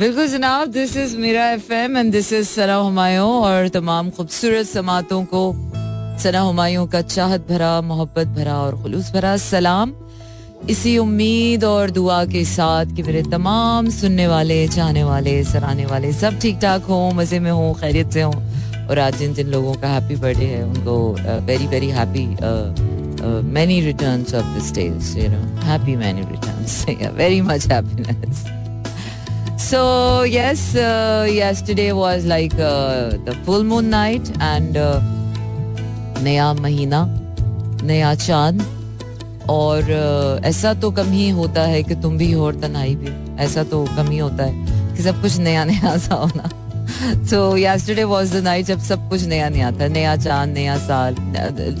बिल्कुल जनाब this is मेरा F M and this is Sana Humayun और तमाम खूबसूरत समातों को सना हुमायूं का चाहत भरा, मोहब्बत भरा और खुलूस भरा सलाम। इसी उम्मीद और दुआ के साथ कि मेरे तमाम सुनने वाले, चाहने वाले, सराहने वाले सब ठीक ठाक हों, मज़े में हों, खैरियत से हों। और आज जिन जिन लोगों का हैप्पी बर्थडे है, उनको very very happy many returns of this days you know happy many returns very much happiness So yes, uh, yesterday was like uh, the full moon night and uh, नया महीना नया और uh, ऐसा तो कम ही होता है कि तुम भी हो और तनाई भी ऐसा तो कम ही होता है कि सब कुछ नया नया सा होना। So yesterday was the night जब सब कुछ नया नया था नया चाँद नया साल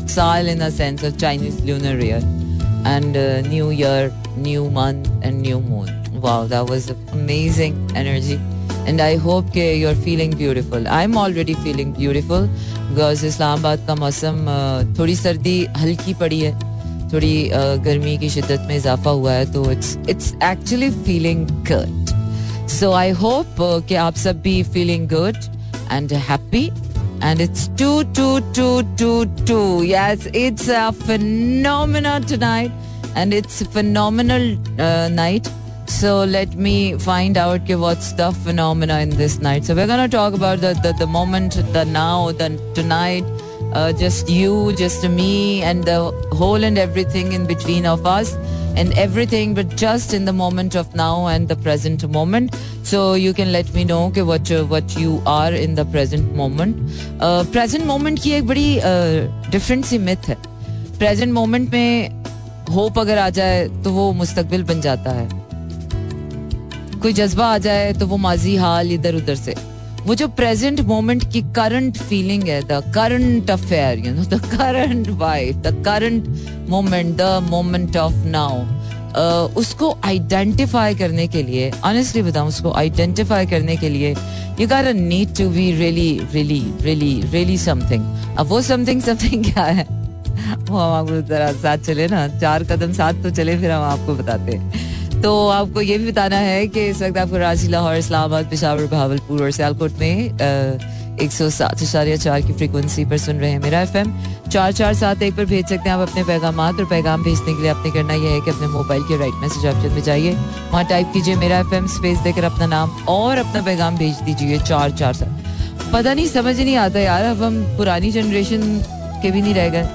साल in a sense of Chinese lunar year and new year new month and new moon wow that was amazing energy and i hope ke you're feeling beautiful i'm already feeling beautiful because Islamabad का मौसम थोड़ी सर्दी हल्की पड़ी है थोड़ी गर्मी की शिद्दत में इजाफा हुआ है तो it's it's actually feeling good so I hope कि आप सब भी feeling good and happy and it's 2222. Yes, it's a phenomenal tonight and it's a phenomenal uh, night. So let me find out okay, what's the phenomena in this night. So we're gonna talk about the the, the moment, the now, the tonight, uh, just you, just me, and the whole and everything in between of us, and everything, but just in the moment of now and the present moment. So you can let me know okay, what you, what you are in the present moment. Uh, present moment की एक बड़ी different सी myth है. Present moment में hope अगर आ जाए तो वो मुस्तकबिल बन जाता है कोई जज्बा आ जाए तो वो माजी हाल इधर उधर से। वो जो प्रेजेंट मोमेंट की करंट फीलिंग है the current affair you know the current wife the current moment the moment of now उसको आइडेंटिफाई करने के लिए ऑनेस्टली बताऊँ, उसको आइडेंटिफाई करने के लिए you gotta need to be really really really really something अब वो समथिंग समथिंग क्या है? वो हम आपको जरा साथ चले ना, चार कदम साथ तो चले, फिर हम आपको बताते हैं। तो आपको ये भी बताना है कि इस वक्त आप कराची लाहौर, इस्लामाबाद, पिशावर भावलपुर और सियालकोट में एक सौ सात इशारिया चार की फ्रीक्वेंसी पर सुन रहे हैं मेरा एफ़ एम चार चार, सात, एक पर भेज सकते हैं आप अपने पैगाम और पैगाम भेजने के लिए आपने करना यह है कि अपने मोबाइल के राइट मैसेज ऑप्शन में जाइए। वहाँ टाइप कीजिए मेरा एफ़ एम स्पेस देकर अपना नाम और अपना पैगाम भेज दीजिए चार चार, सात। पता नहीं, समझ नहीं आता यार, अब हम पुरानी जनरेशन के भी नहीं रह गए।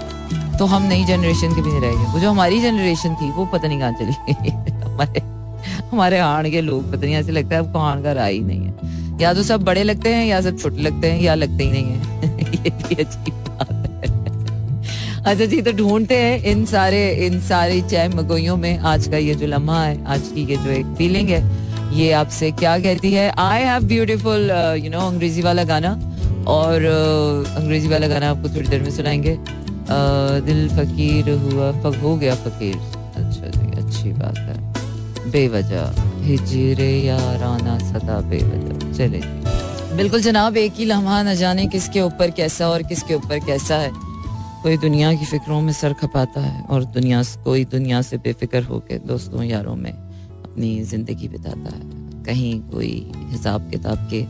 तो हम नई जनरेशन के भी नहीं रह गए। वो जो हमारी जनरेशन थी, वो पता नहीं कहाँ चली। हमारे हमारे हाण के लोग पता नहीं ऐसे लगता है अब हाण का रहा ही नहीं है। या तो सब बड़े लगते हैं या सब छोटे लगते हैं या लगते ही नहीं है। ये भी अच्छा जी तो ढूंढते हैं इन सारे इन सारी चाय मगोइयों में आज का ये जो लम्हा है आज की ये जो एक फीलिंग है ये आपसे क्या कहती है? I have beautiful you know अंग्रेज़ी वाला गाना और uh, अंग्रेज़ी वाला गाना आपको थोड़ी देर में सुनाएँगे। Uh, दिल फकीर हुआ फक हो गया फकीर। अच्छा जी अच्छी बात है। बेवजह। हिजरे याराना सदा बेवजह। चले। बिल्कुल जनाब, एक ही लम्हा न जाने किसके ऊपर कैसा और किसके ऊपर कैसा है। कोई दुनिया की फिक्रों में सर खपाता है और दुनिया कोई दुनिया से बेफिक्र होकर दोस्तों यारों में अपनी ज़िंदगी बिताता है। कहीं कोई हिसाब किताब के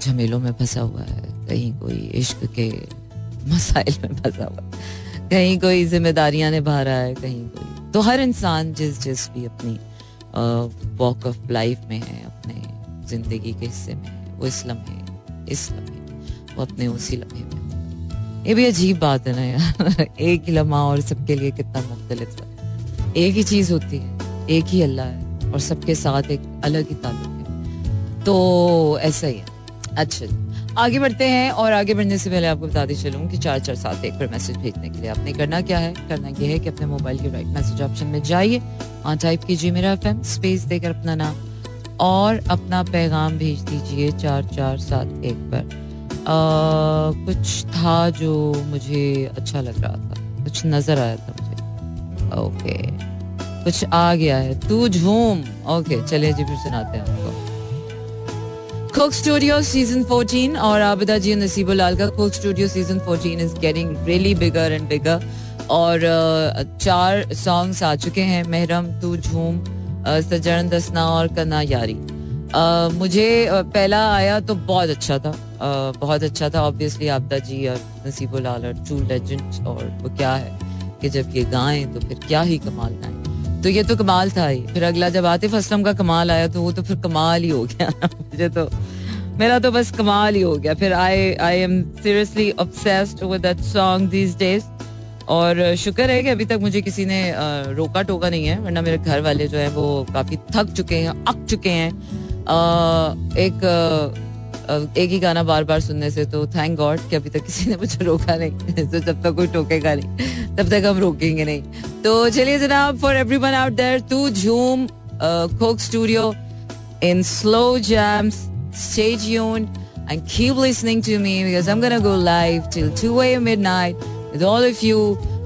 झमेलों में फंसा हुआ है। कहीं कोई इश्क के मसाइल में फंसा हुआ है। कहीं कोई जिम्मेदारियाँ निभा रहा है। कहीं कोई तो हर इंसान जिस जिस भी अपनी वॉक ऑफ़ लाइफ में है, अपने ज़िंदगी के हिस्से में वो इस लम्हे इस लम्हे, वो अपने उसी लम्हे में ये भी अजीब बात है ना यार। एक ही लम्हा और सबके लिए कितना मुख्तलिफ़ है। एक ही चीज़ होती है, एक ही अल्लाह है और सबके साथ एक अलग ही ताल्लुक है। तो ऐसा ही है। अच्छा आगे बढ़ते हैं और आगे बढ़ने से पहले आपको बताते चलूँ कि चार चार सात एक पर मैसेज भेजने के लिए आपने करना क्या है? करना यह है कि अपने मोबाइल के राइट मैसेज ऑप्शन में जाइए। वहाँ टाइप कीजिए मेरा एफ़ स्पेस देकर अपना नाम और अपना पैगाम भेज दीजिए चार चार सात एक पर। आ, कुछ था जो मुझे अच्छा लग रहा था। कुछ नज़र आया था मुझे। ओके। कुछ आ गया है। तू झूम। ओके चलिए जी फिर सुनाते हैं। कुक स्टूडियो सीज़न 14 और आबिदा जी नसीबुल्लाल का Coke studio season 14 is getting really bigger and bigger और चार सॉन्ग्स आ चुके हैं, महरम, तू झूम सजन दसना और कना यारी। मुझे पहला आया तो बहुत अच्छा था बहुत अच्छा था ऑब्वियसली आपदा जी और नसीबुल और ट्रू लेजेंड और वो क्या है कि जब ये गाएँ तो फिर क्या ही कमाल गाएँ। तो ये तो कमाल था ही। फिर अगला जब आतिफ असलम का कमाल आया तो वो तो फिर कमाल ही हो गया मुझे तो मेरा तो बस कमाल ही हो गया। फिर I I am seriously obsessed with that song these days और शुक्र है कि अभी तक मुझे किसी ने रोका टोका नहीं है, वरना मेरे घर वाले जो है वो काफ़ी थक चुके हैं, अक चुके हैं। एक एक ही गाना बार बार सुनने से तो थैंक गॉड कि अभी तक किसी ने मुझे रोका नहीं। तो जब तक कोई टोकेगा नहीं, तब तक हम रोकेंगे नहीं। तो चलिए जनाब for everyone out there to Jhoom Coke Studio in slow jams stay tuned and keep listening to me because I'm gonna go live till 2 a.m. midnight with all of you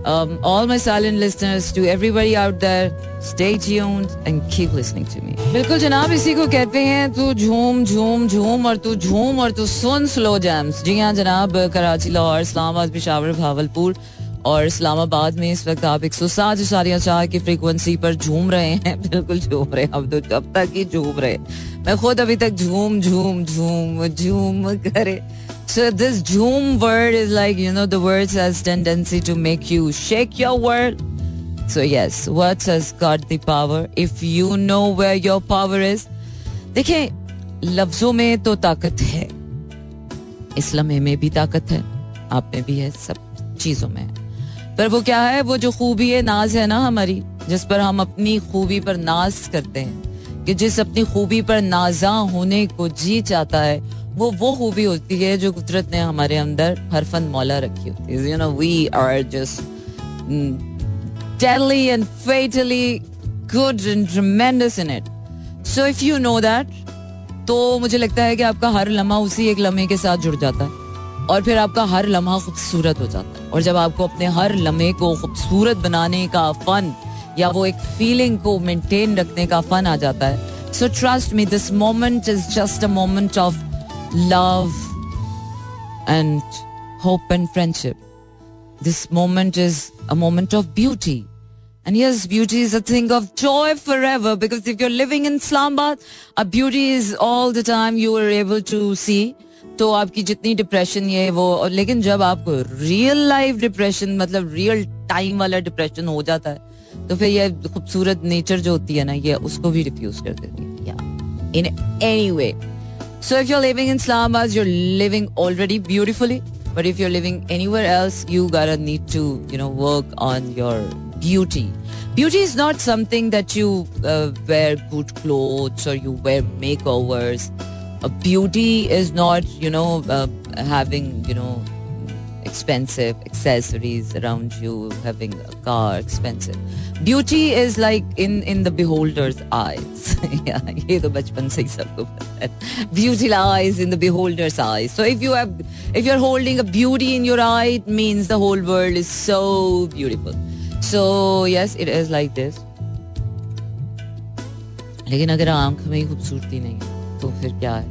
um, all my silent listeners, to everybody out there, stay tuned and keep listening to me. बिल्कुल जनाब इसी को कहते हैं तू झूम झूम झूम और तू झूम और तू सुन स्लो जैम्स जी हाँ जनाब कराची लाहौर इस्लामाबाद पिशावर भावलपुर और इस्लामाबाद में इस वक्त आप एक सौ सात इशारिया चार की फ्रीक्वेंसी पर झूम रहे हैं। बिल्कुल झूम रहे हैं। अब तो अब तक ही झूम रहे मैं खुद अभी तक झूम झूम झूम झूम करे। So this Jhoom word is like you know third has tendency to make you shake your world so yes words has got the if you know where your power is देखिए लफ्जों में तो ताकत है। इस में भी ताकत है। आप में भी है। सब चीज़ों में पर वो क्या है? वो जो खूबी है नाज है ना हमारी जिस पर हम अपनी खूबी पर नाज करते हैं कि जिस अपनी खूबी पर नाजा होने को जी चाहता है वो वो खूबी होती है जो कुदरत ने हमारे अंदर हर फन मौला रखी होती है। You know we are just fatally good and tremendous in it. So if you know that, तो मुझे लगता है कि आपका हर लम्हा उसी एक लम्हे के साथ जुड़ जाता है और फिर आपका हर लम्हा खूबसूरत हो जाता है। और जब आपको अपने हर लम्हे को खूबसूरत बनाने का फन या वो एक फीलिंग को मेंटेन रखने का फन आ जाता है। So trust me this moment is just a moment of love and hope and friendship this moment is a moment of beauty And yes, beauty is a thing of joy forever because if you're living in Islamabad, a beauty is all the time you are able to see. तो आपकी जितनी depression ये वो, और लेकिन जब आप real life depression मतलब रियल टाइम वाला डिप्रेशन हो जाता है तो फिर ये खूबसूरत नेचर जो होती है ना, ये उसको भी रिफ्यूज कर देती है। या in any way so if you're living in आज you're living already beautifully but if you're living anywhere else you gotta need to you know work on your beauty beauty is not something that you wear good cloth और you wear makeovers A beauty is not, you know, uh, having, you know, expensive accessories around you, having a car expensive. Beauty is like in in the beholder's eyes. yeah, ये तो बचपन से ही सबको पता है. Beauty lies in the beholder's eyes. So if you have, if you're holding a beauty in your eye, it means the whole world is so beautiful. So yes, it is like this. लेकिन अगर आंख में ही खूबसूरती नहीं है तो फिर क्या है?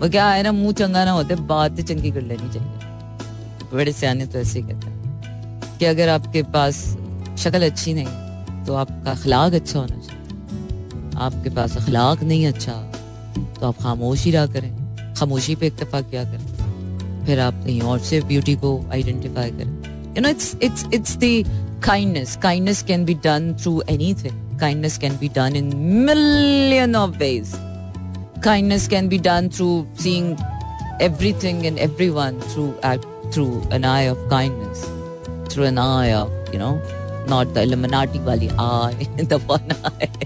वो क्या है ना, मुँह चंगा ना होते, बात चंगी कर लेनी चाहिए। बड़े सियाने तो ऐसे ही कहते हैं कि अगर आपके पास शक्ल अच्छी नहीं तो आपका अखलाक अच्छा होना चाहिए। आपके पास अखलाक नहीं अच्छा तो आप खामोश ही रहा करें। खामोशी पे इतफा क्या करें। फिर आप कहीं और से ब्यूटी को आइडेंटिफाई करें। You know it's it's it's the kindness kindness can be done through anything kindness can be done in million of ways kindness can be done through seeing everything and everyone through act through an eye of kindness, through an eye of, you know, not the Illuminati wali eye, the one eye.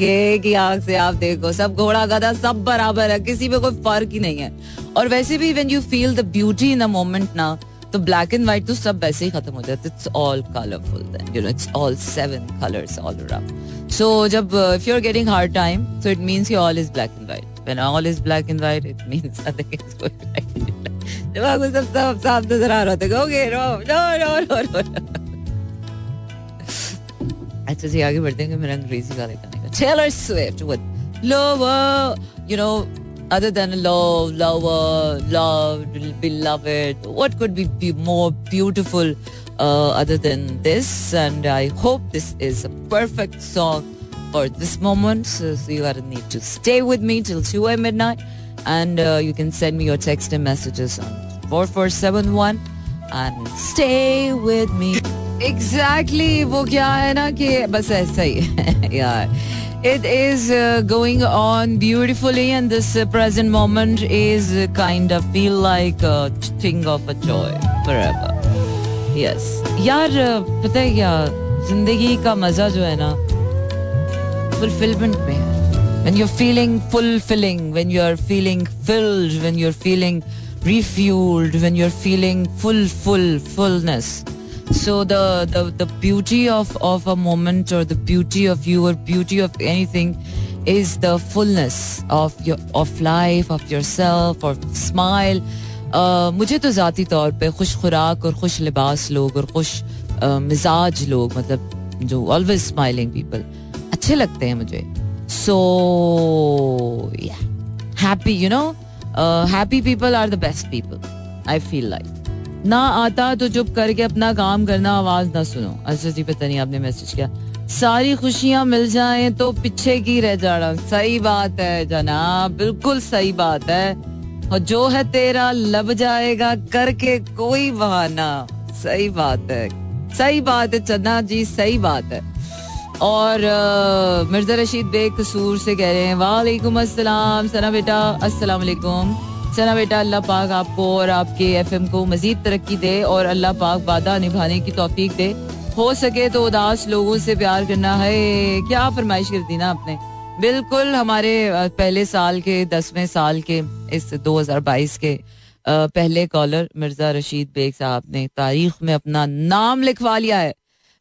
एक ही आंख से आप देखो सब घोड़ा गधा सब बराबर है किसी में कोई फर्क ही नहीं है और वैसे भी when you feel the beauty in a moment ना तो ब्लैक एंड व्हाइट तो सब वैसे ही खत्म हो जाते it's all colourful then you know it's all seven colours all around so जब if you are getting hard time so it means you all is black and white when all is black and white it means nothing is going right दिमाग में सब सब साफ़ नज़र आ रहा था okay no no no no no अच्छा जी, आगे बढ़ते हैं कि मेरा अंग्रेज़ी गाने का। Taylor Swift with lower, you know other than love lover loved beloved what could be, be more beautiful uh, other than this and I hope this is a perfect song or this moment. So, so you gotta need to stay with me till 2 a midnight. And uh, you can send me your text and messages on 4471 and stay with me. Exactly, वो क्या है ना कि बस ऐसा ही है यार. It is uh, going on beautifully, and this uh, present moment is uh, kind of feel like a thing of a joy forever. Yes, यार uh, पता है क्या जिंदगी का मजा जो है ना fulfillment में है when you're feeling fulfilling, when you're feeling filled, when you're feeling refueled, when you're feeling full, full, fullness. So the, the the beauty of of a moment or the beauty of you or beauty of anything is the fullness of your of life, of yourself, or smile. Uh, मुझे तो ज़ाती तौर पे खुश खुराक और खुश लिबास लोग और खुश uh, मिजाज लोग मतलब जो ऑलवेज स्माइलिंग पीपल अच्छे लगते हैं मुझे So, yeah. Happy, you know, uh, happy people are the best people. I feel like. ना आता तो चुप करके अपना काम करना, आवाज़ ना सुनो। अच्छा जी, पता नहीं आपने मैसेज किया। सारी खुशियाँ मिल जाएँ तो पीछे की रह जाना। सही बात है, जनाब। बिल्कुल सही बात है। और जो है तेरा, लब जाएगा करके कोई बहाना। सही बात है। सही बात है, चन्ना जी, सही बात है। और मिर्ज़ा रशीद बेग कसूर से कह रहे हैं, वालेकुम अस्सलाम, सना बेटा, अस्सलाम वालेकुम। सना बेटा, अल्लाह पाक आपको और आपके एफएम को मजीद तरक्की दे और अल्लाह पाक वादा निभाने की तौफीक दे। हो सके तो उदास लोगों से प्यार करना है। क्या फरमाइश कर दी ना आपने? बिल्कुल हमारे पहले साल के, दसवें साल के, इस 2022 के पहले कॉलर मिर्ज़ा रशीद बेग साहब ने तारीख में अपना नाम लिखवा लिया है।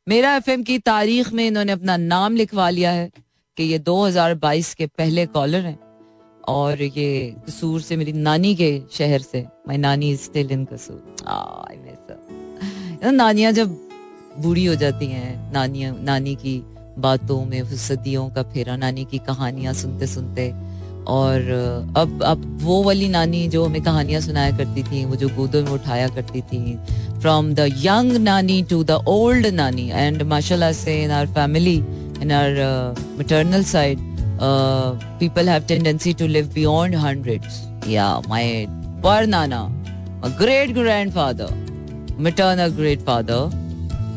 मेरा एफ़ की तारीख में इन्होंने अपना नाम लिखवा लिया है कि ये 2022 के पहले कॉलर हैं। और ये कसूर से मेरी नानी के शहर से। माई नानी स्टिल इन कसूर। नानियाँ जब बूढ़ी हो जाती हैं नानिया नानी की बातों में सदियों का फेरा नानी की कहानियाँ सुनते सुनते और अब अब वो वाली नानी जो हमें कहानियाँ सुनाया करती थी वो जो गोदों में उठाया करती थी from the young nani to the old nani and mashallah, से in our family in our maternal uh, people have tendency to live beyond hundreds. Yeah, my poor nana, my great grandfather, maternal great father,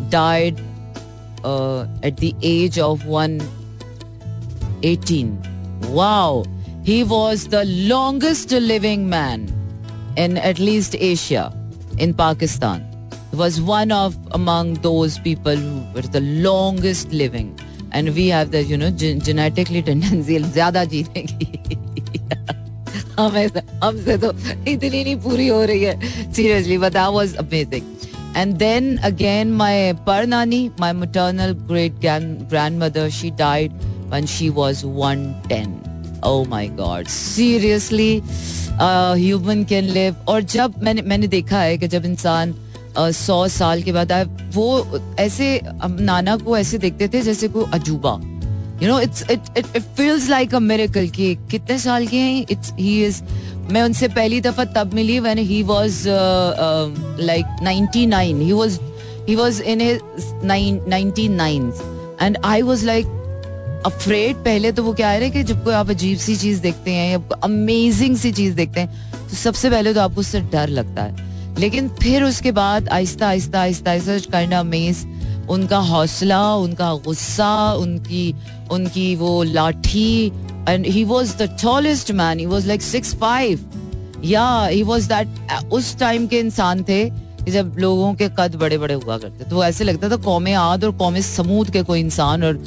died uh, at the age of 118. Wow, he was the longest living man in at least Asia, in Pakistan was one of among those people who were the longest living we have the you know gen- genetically tendency ज़्यादा जीने की हमसे तो इतनी नहीं पूरी हो रही है seriously but that was amazing and then again my parnani my maternal great grandmother she died when she was 110 oh my god seriously uh, human can live और जब मैंने मैंने देखा है कि जब इंसान सौ साल के बाद आए, वो ऐसे नाना को ऐसे देखते थे जैसे कोई अजूबा। You know it's it it feels like a miracle कि कितने साल के हैं इट्स ही इज़ मैं उनसे पहली दफ़ा तब मिली when he was like 99 he was he was in his 99 and I was like afraid पहले तो वो क्या है कि जब कोई आप अजीब सी चीज़ देखते हैं अमेजिंग सी चीज़ देखते हैं तो सबसे पहले तो आपको उससे डर लगता है। लेकिन फिर उसके बाद आहिस्ता आहिस्ता आहिस्ता आहिस्ता ऑफ़ अमेज उनका हौसला, उनका गुस्सा, उनकी उनकी वो लाठी and he was the tallest man he was like six five या ही वाज दैट उस टाइम के इंसान थे जब लोगों के कद बड़े बड़े हुआ करते तो ऐसे लगता था कौमे आद और कौमे समूद के कोई इंसान और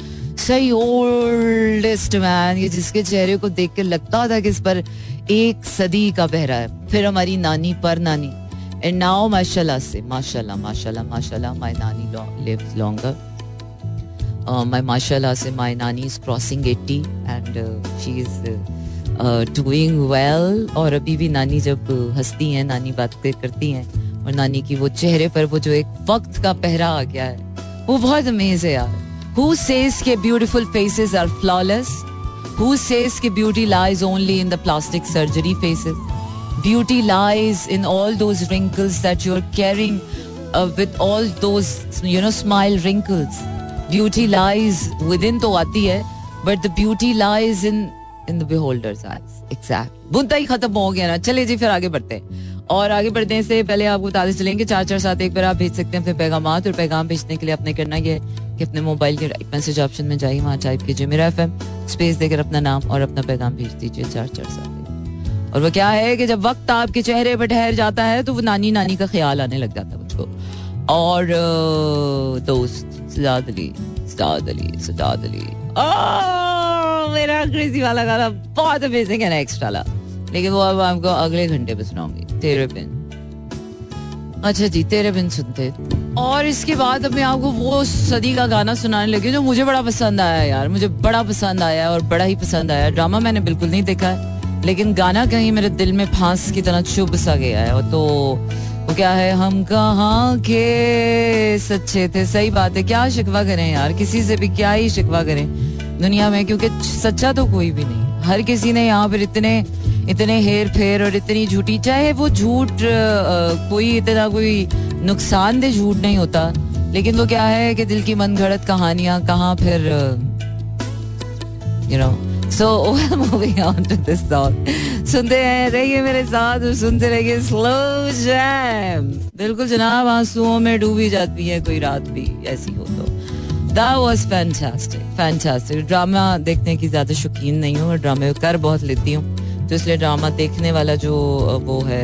सही ओल्डेस्ट मैन ये जिसके चेहरे को देख के लगता था कि इस पर एक सदी का पहरा है। फिर हमारी नानी पर नानी एंड नाउ माशाल्लाह से माशाल्लाह माशाल्लाह माशाल्लाह माय नानी लिव लॉन्गर माय माशाल्लाह से माय नानी is crossing 80 and she is doing well और अभी भी नानी जब uh, हंसती हैं, नानी बात करती हैं, और नानी की वो चेहरे पर वो जो एक वक्त का पहरा आ गया है, वो बहुत अमेज है यार। हु सेज के beautiful faces are flawless who says के beauty lies only in the plastic surgery faces Beauty lies in all those wrinkles that you're carrying uh, with all those, you know, smile wrinkles. Beauty lies within तो आती है but the beauty lies in in the beholder's ही खत्म हो गया ना चले जी फिर आगे बढ़ते हैं और आगे बढ़ने से पहले आपको बताते चलेंगे चार चार साथ एक बार आप भेज सकते हैं अपने पैगाम और पैगाम भेजने के लिए अपने करना ये कि अपने मोबाइल के राइट मैसेज ऑप्शन में जाइए वहाँ टाइप कीजिए मेरा एफ़ स्पेस देकर अपना नाम और अपना पैगाम भेज दीजिए चार चार सात और वो क्या है कि जब वक्त आपके चेहरे पर ठहर जाता है तो वो नानी नानी का ख्याल आने लग जाता है मुझको और दोस्त, सजाद अली सजाद अली सजाद अली। मेरा क्रेजी वाला गाना बहुत अमेजिंग है नेक्स्ट वाला। लेकिन वो अब आपको अगले घंटे पे सुनाऊँगी। तेरे बिन। अच्छा जी, तेरे बिन सुनते। और इसके बाद अब मैं आपको वो सदी का गाना सुनाने लगी जो मुझे बड़ा पसंद आया यार। मुझे बड़ा पसंद आया और बड़ा ही पसंद आया। ड्रामा मैंने बिल्कुल नहीं देखा है। लेकिन गाना कहीं मेरे दिल में फांस की तरह चुभ सा गया है। तो वो क्या है, हम कहाँ के सच्चे थे, सही बात है। क्या शिकवा करें यार? किसी से भी क्या ही शिकवा करें? दुनिया में क्योंकि सच्चा तो कोई भी नहीं। हर किसी ने यहाँ पर इतने इतने हेर फेर और इतनी झूठी, चाहे वो झूठ कोई इतना कोई नुकसानदेह झूठ नहीं होता। लेकिन वो क्या है कि दिल की मन घड़त कहानियाँ कहाँ फिर you know so moving on to this song सुनते हैं रहिए मेरे साथ और सुनते रहिए स्लो जैम बिल्कुल जनाब आंसुओं में डूबी जाती है कोई रात भी ऐसी हो तो That was fantastic, fantastic. Drama देखने की ज़्यादा शौकीन नहीं हूँ और ड्रामे कर बहुत लेती हूँ तो इसलिए ड्रामा देखने वाला जो वो है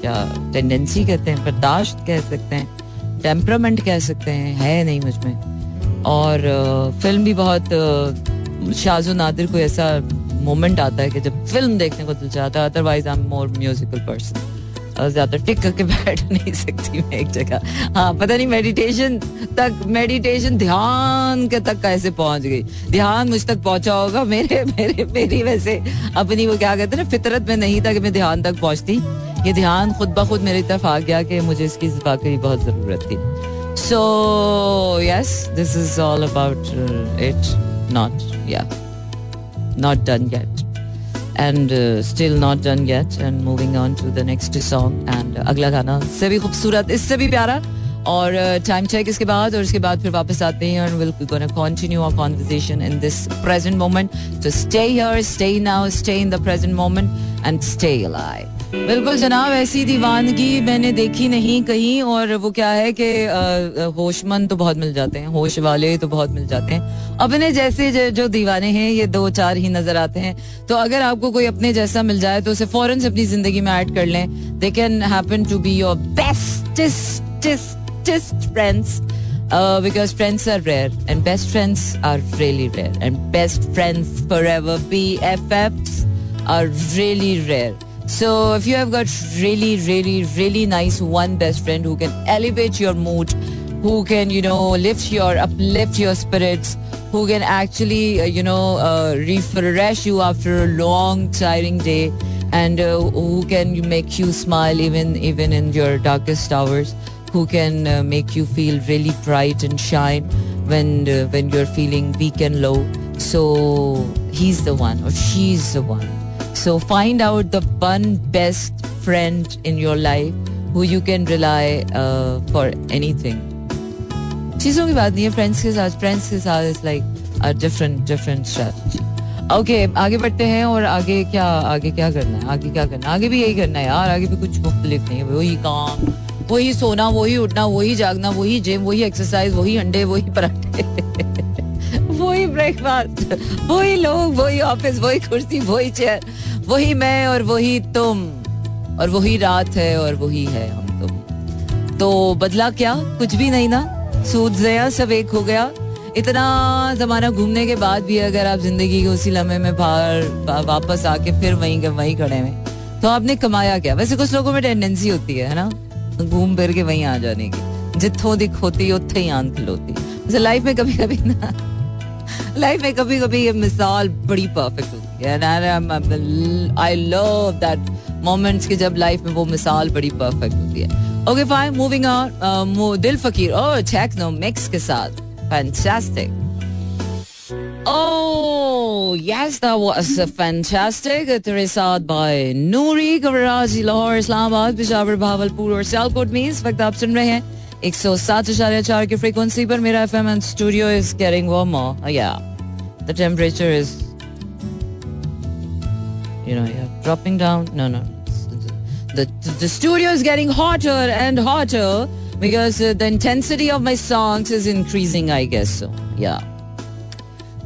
क्या टेंडेंसी कहते हैं बर्दाश्त कह सकते हैं टेम्परामेंट कह सकते हैं है नहीं मुझमें और फ़िल्म भी बहुत शाजो नादिर को ऐसा मोमेंट आता है कि जब फ़िल्म देखने को दिल चाहता है otherwise I am more musical person ज़्यादा टिक करके बैठ नहीं सकती मैं एक जगह। हाँ पता नहीं मेडिटेशन तक मेडिटेशन ध्यान के तक कैसे पहुँच गई। ध्यान मुझ तक पहुँचा होगा, मेरे मेरे, मेरी वैसे अपनी वो क्या कहते हैं ना, फितरत में नहीं था कि मैं ध्यान तक पहुँचती। ये ध्यान खुद ब खुद मेरी तरफ़ आ गया कि मुझे इसकी वाकई बहुत ज़रूरत थी। So yes this is all about it not या not done get and still not done yet and moving on to the next song and अगला गाना इससे भी खूबसूरत इससे भी प्यारा। और टाइम uh, चेक इसके बाद और इसके बाद फिर वापस आते हैं and will gonna continue our conversation in this present moment so stay here stay now stay in the present moment and stay alive बिल्कुल जनाब, ऐसी दीवानगी मैंने देखी नहीं कहीं और वो क्या है कि होशमंद तो बहुत मिल जाते हैं, होश वाले तो बहुत मिल जाते हैं। अपने जैसे जो दीवाने हैं, ये दो चार ही नज़र आते हैं। तो अगर आपको कोई अपने जैसा मिल जाए तो उसे फ़ौरन से अपनी ज़िंदगी में ऐड कर लें। They can happen to be your bestest friends because friends are rare and best friends are really rare and best friends forever. BFFs are really rare. So if you have got really, really, really nice one best friend who can elevate your mood, who can, you know, lift your, uplift your spirits, who can actually, uh, you know, uh, refresh you after a long, tiring day, and uh, who can make you smile even, even in your darkest hours, who can uh, make you feel really bright and shine when, uh, when you're feeling weak and low. So he's the one or she's the one So find out the one best friend in your life who you can rely uh, for. चीज़ों की बात नहीं है friends के साथ friends के साथ is like a different different strategy okay आगे बढ़ते हैं और आगे क्या आगे क्या करना है? आगे क्या करना है? आगे भी यही करना है यार आगे भी कुछ मुख्तलिफ़ नहीं है। वही काम वही सोना वही उठना वही जागना वही जिम वही एक्सरसाइज वही अंडे वही पराठे वही ब्रेकफास्ट वही लोग वही ऑफ़िस वही कुर्सी वही चेयर वही मैं और वही तुम, और वही रात है और वही है हम तुम। तो बदला क्या? कुछ भी नहीं ना। सूद जया, सब एक हो गया। इतना जमाना घूमने के बाद भी अगर आप ज़िंदगी के उसी लम्हे में बाहर वापस आके फिर वहीं के वहीं खड़े हुए तो आपने कमाया क्या? वैसे कुछ लोगों में टेंडेंसी होती है ना? घूम फिर के वहीं आ जाने की। जिथों दिख होती, उत्थे ही आँख खिलोती। वैसे लाइफ में कभी कभी ना लाइफ में कभी कभी ये मिसाल बड़ी परफेक्ट होती आई लव दैट मोमेंट्स की जब लाइफ में वो मिसाल बड़ी परफेक्ट होती है ओके फाइन मूविंग ऑन दिल फकीर ओ चेक नो मिक्स के साथ फैंटास्टिक Oh, yes, that और सियालकोट में इस वक्त आप सुन रहे हैं। एक सौ सात इशारे चार की फ्रीक्वेंसी पर मेरा F M studio is carrying वो या temperature is you know yeah dropping down. No no. The, the, the studio is getting hotter and hotter because uh, the intensity of my songs is increasing i guess so. Yeah.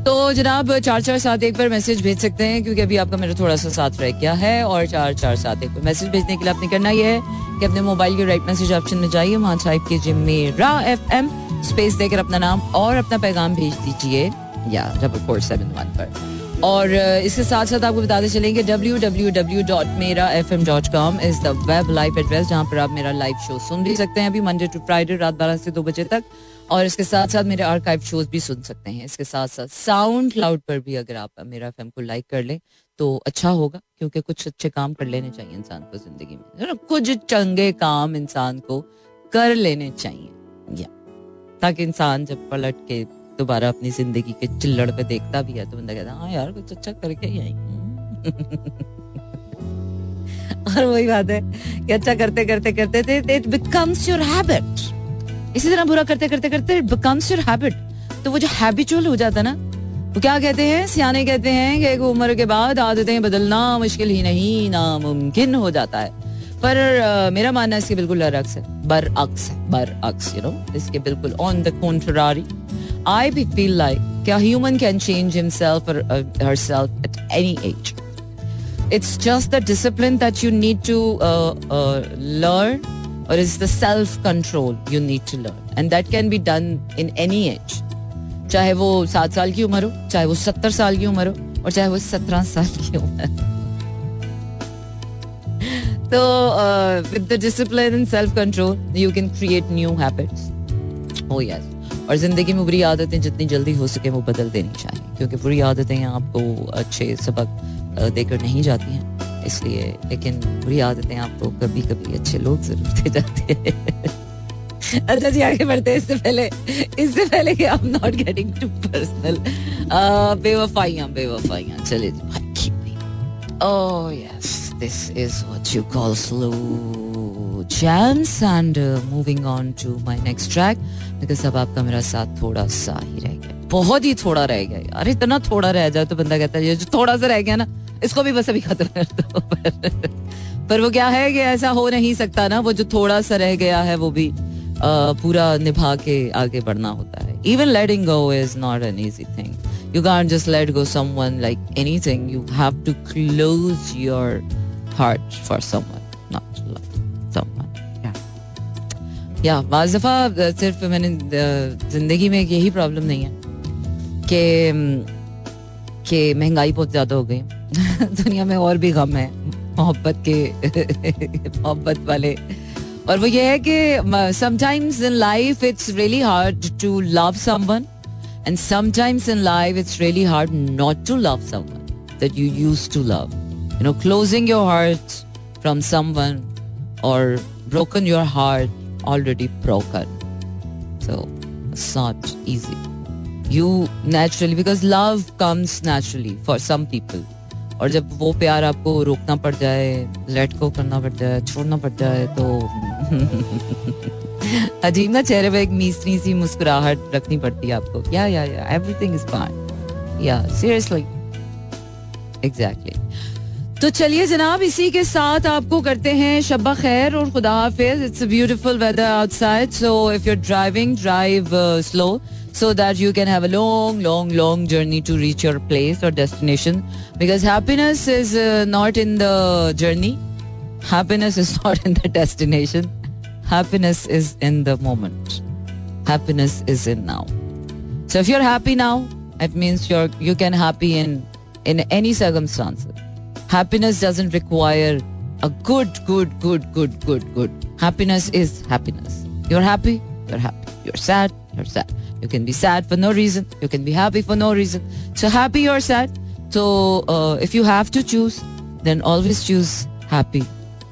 तो जनाब चार चार सात एक पर message भेज सकते हैं क्योंकि अभी आपका मेरा थोड़ा सा साथ रह गया है और चार चार सात एक पर मैसेज भेजने के लिए आपने करना ये है कि अपने मोबाइल के राइट मैसेज ऑप्शन में जाइए वहाँ टाइप कीजिए मेरा एफ़ एम स्पेस देकर अपना नाम और अपना पैगाम भेज दीजिए। या डबल फोर सेवन वन पर। और इसके साथ साथ आपको बताते चलेंगे डब्ल्यू डब्ल्यू डब्ल्यू डॉट मेरा F M dot com is the web live address जहाँ पर आप मेरा लाइव शो सुन भी सकते हैं अभी मंडे टू फ्राइडे रात बारह से दो बजे तक और इसके साथ साथ मेरे आर्काइव शोज़ भी सुन सकते हैं। इसके साथ साथ साउंड क्लाउड पर भी अगर आप मेरा एफ़ को लाइक कर लें तो अच्छा होगा क्योंकि कुछ अच्छे काम कर लेने चाहिए इंसान को ज़िंदगी में। कुछ चंगे काम इंसान को कर लेने चाहिए। या ताकि इंसान जब पलट के दोबारा अपनी ज़िंदगी के चिल्लड़ पे देखता भी है तो बंदा कहता हाँ यार कुछ अच्छा करके ही आई और वही बात है कि अच्छा करते करते करते इट बिकम्स योर हैबिट इसी तरह बुरा करते करते करते इट बिकम्स योर हैबिट तो वो जो हैबिचुअल हो जाता ना वो क्या कहते हैं? सियाने कहते हैं कि एक उम्र के बाद आदतें बदलना मुश्किल ही नहीं नामुमकिन हो जाता है। पर uh, मेरा मानना इसके बिल्कुल अरक्स है बर अक्स है बर अक्स यू नो इसके बिल्कुल on the contrary आई भी फील लाइक क्या ह्यूमन कैन चेंज हिमसेल्फ और herself at any age it's just the discipline that you need to uh, uh, learn or is the self control you need to learn and that can be done in any age चाहे वो सात साल की उम्र हो चाहे वो सत्तर साल की उम्र हो और चाहे वो सत्रह साल की उम्र तो with the discipline and self control you can create new habits oh yes और ज़िंदगी में बुरी आदतें जितनी जल्दी हो सके वो बदल देनी चाहिए क्योंकि बुरी आदतें आपको अच्छे सबक देकर नहीं जाती हैं। इसलिए लेकिन बुरी आदतें आपको कभी कभी अच्छे लोग ज़रूर दे जाते हैं। अच्छा जी आगे बढ़ते हैं। इससे पहले इससे पहले कि आप नॉट गेटिंग टू पर्सनल बेवफाइयाँ बेवफाइयाँ। चले जी भाई Oh yes, this is what you call slow jams and uh, moving on to my next track because अब आपका मेरा साथ थोड़ा सा ही रह गया। बहुत ही थोड़ा रह गया यार। इतना थोड़ा रह जाए तो बंदा कहता है ये जो थोड़ा सा रह गया ना इसको भी बस अभी खत्म कर दो। पर, वो क्या है कि ऐसा हो नहीं सकता ना वो जो थोड़ा सा रह गया है वो भी पूरा निभा के आगे बढ़ना होता है। Even letting go is not an easy thing you can just let go someone like anything you have to close your heart for someone या, बाज दफ़ा सिर्फ़ मैंने ज़िंदगी में यही प्रॉब्लम नहीं है कि कि महँगाई बहुत ज़्यादा हो गई। दुनिया में और भी गम है, मोहब्बत के, मोहब्बत वाले। और वो ये है कि sometimes in life it's really hard to love someone and sometimes in life it's really hard not to love someone that you use to love you know closing your heart from someone और broken your heart already broken. So, it's not easy. You naturally, because love comes naturally for some people. और जब वो प्यार आपको रोकना पड़ जाए late को करना पड़ जाए, छोड़ना पड़ जाए तो अजीब ना चेहरे पे एक मीसनी सी मुस्कुराहट रखनी पड़ती है आपको। Yeah yeah yeah everything is fine yeah seriously exactly तो चलिए जनाब इसी के साथ आपको करते हैं शब्बा खैर और खुदा हाफिज it's a beautiful weather outside so if you driving drive slow so that you can have a long, long, long journey to reach your place or destination. Because happiness is uh, not in the journey, happiness is not in the destination, happiness is in the moment. Happiness is in now. So if you're happy now, it means you're you can happy in in any circumstances. Happiness doesn't require a good, good, good, good, good, good. Happiness is happiness. You're happy, you're happy. You're sad, you're sad. You can be sad for no reason. You can be happy for no reason. So happy or sad. So uh, if you have to choose, then always choose happy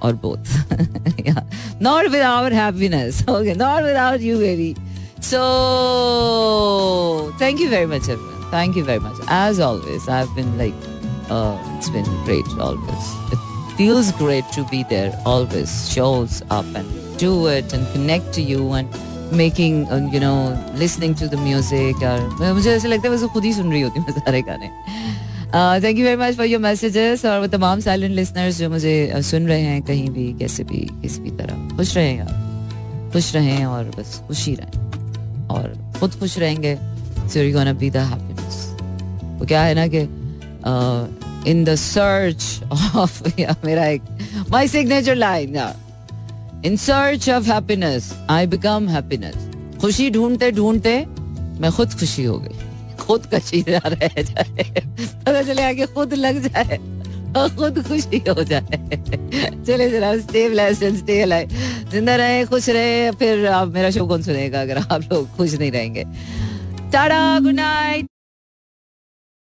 or both. yeah. Not without happiness. Okay. Not without you, baby. So thank you very much, everyone. Thank you very much. As always, I've been like, uh, it's been great always. It feels great to be there always. Shows up and do it and connect to you and making you know listening to the music और मुझे ऐसा लगता है वैसे खुद ही सुन रही होती मैं सारे गाने। Thank you very much for your messages और वो तमाम साइलेंट लिसनर्स जो मुझे uh, सुन रहे हैं कहीं भी कैसे भी किसी भी तरह। खुश रहें यार खुश रहें और बस खुशी रहें। और खुद खुश रहेंगे so you gonna be the happiness वो क्या है ना कि इन द सर्च ऑफ़ मेरा एक my signature line in search of happiness I become happiness खुशी ढूंढते ढूंढते मैं खुद खुशी हो गई। खुद कशी रह जाए पता चले आगे खुद लग जाए खुद खुशी हो जाए। चले जरा स्टे ब्लेस्ड स्टे अलाइव ज़िंदा रहे, खुश रहे, फिर आप मेरा शो कौन सुनेगा अगर आप लोग खुश नहीं रहेंगे। Tata good night